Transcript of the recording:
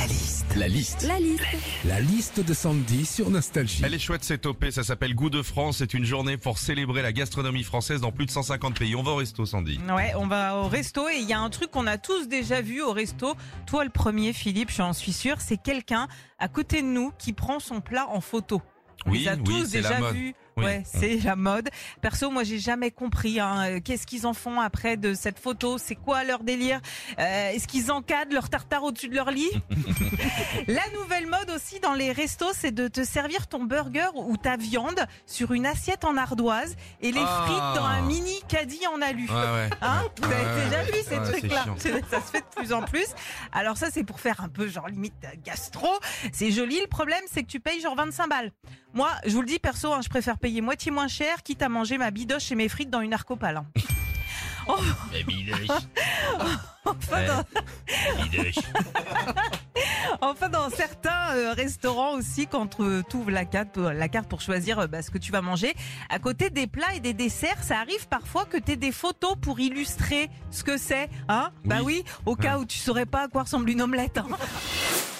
La liste. La liste. La liste. La liste de Sandy sur Nostalgie. Elle est chouette cette OP, ça s'appelle Goût de France, c'est une journée pour célébrer la gastronomie française dans plus de 150 pays. On va au resto Sandy. Ouais, on va au resto et il y a un truc qu'on a tous déjà vu au resto. Toi le premier Philippe, j'en suis sûr, c'est quelqu'un à côté de nous qui prend son plat en photo. On Oui, les a oui, tous c'est la déjà mode. vus. Oui. Ouais, c'est la mode. Perso, moi, j'ai jamais compris. Hein, euh, Qu'est-ce qu'ils en font après de cette photo? C'est quoi leur délire? Euh, Est-ce qu'ils encadrent leur tartare au-dessus de leur lit? La nouvelle mode aussi dans les restos, c'est de te servir ton burger ou ta viande sur une assiette en ardoise et les Ah. frites dans un mini caddie en alu. Ouais, ouais. Hein? Vous avez Ouais, déjà vu ces trucs-là? Ça se fait de plus en plus. Alors ça, c'est pour faire un peu genre limite gastro. C'est joli. Le problème, c'est que tu payes genre 25 balles. Moi, je vous le dis perso, hein, je préfère payer moitié moins cher, quitte à manger ma bidoche et mes frites dans une arcopale. hein. Enfin, dans, enfin, dans certains euh, restaurants aussi, quand tu ouvres la carte, euh, la carte pour choisir euh, bah, ce que tu vas manger, à côté des plats et des desserts, ça arrive parfois que tu aies des photos pour illustrer ce que c'est. Hein Bah oui, au cas où tu saurais pas à quoi ressemble une omelette. hein.